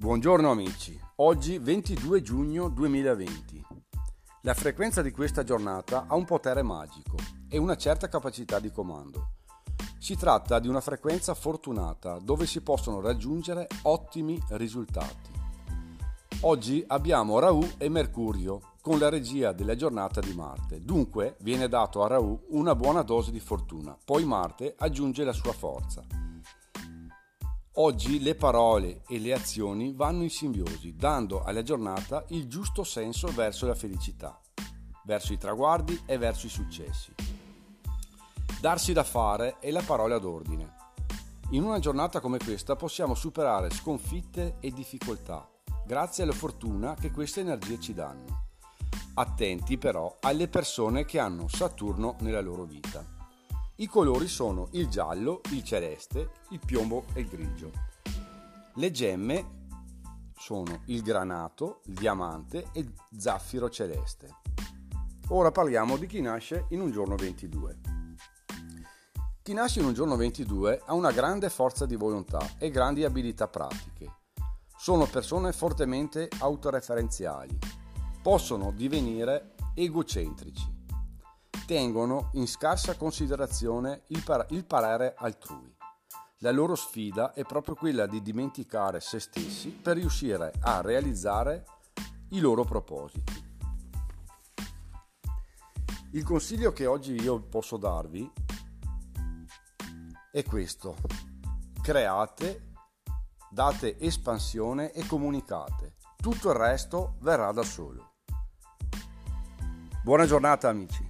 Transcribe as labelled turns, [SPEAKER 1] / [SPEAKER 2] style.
[SPEAKER 1] Buongiorno amici, oggi 22 giugno 2020. La frequenza di questa giornata ha un potere magico e una certa capacità di comando. Si tratta di una frequenza fortunata dove si possono raggiungere ottimi risultati. Oggi abbiamo Raù e Mercurio con la regia della giornata di Marte, dunque viene dato a Raù una buona dose di fortuna, poi Marte aggiunge la sua forza. Oggi le parole e le azioni vanno in simbiosi, dando alla giornata il giusto senso verso la felicità, verso i traguardi e verso i successi. Darsi da fare è la parola d'ordine. In una giornata come questa possiamo superare sconfitte e difficoltà, grazie alla fortuna che queste energie ci danno. Attenti però alle persone che hanno Saturno nella loro vita. I colori sono il giallo, il celeste, il piombo e il grigio. Le gemme sono il granato, il diamante e il zaffiro celeste. Ora parliamo di chi nasce in un giorno 22. Chi nasce in un giorno 22 ha una grande forza di volontà e grandi abilità pratiche. Sono persone fortemente autoreferenziali. Possono divenire egocentrici tengono in scarsa considerazione il, par- il parere altrui. La loro sfida è proprio quella di dimenticare se stessi per riuscire a realizzare i loro propositi. Il consiglio che oggi io posso darvi è questo. Create, date espansione e comunicate. Tutto il resto verrà da solo. Buona giornata amici.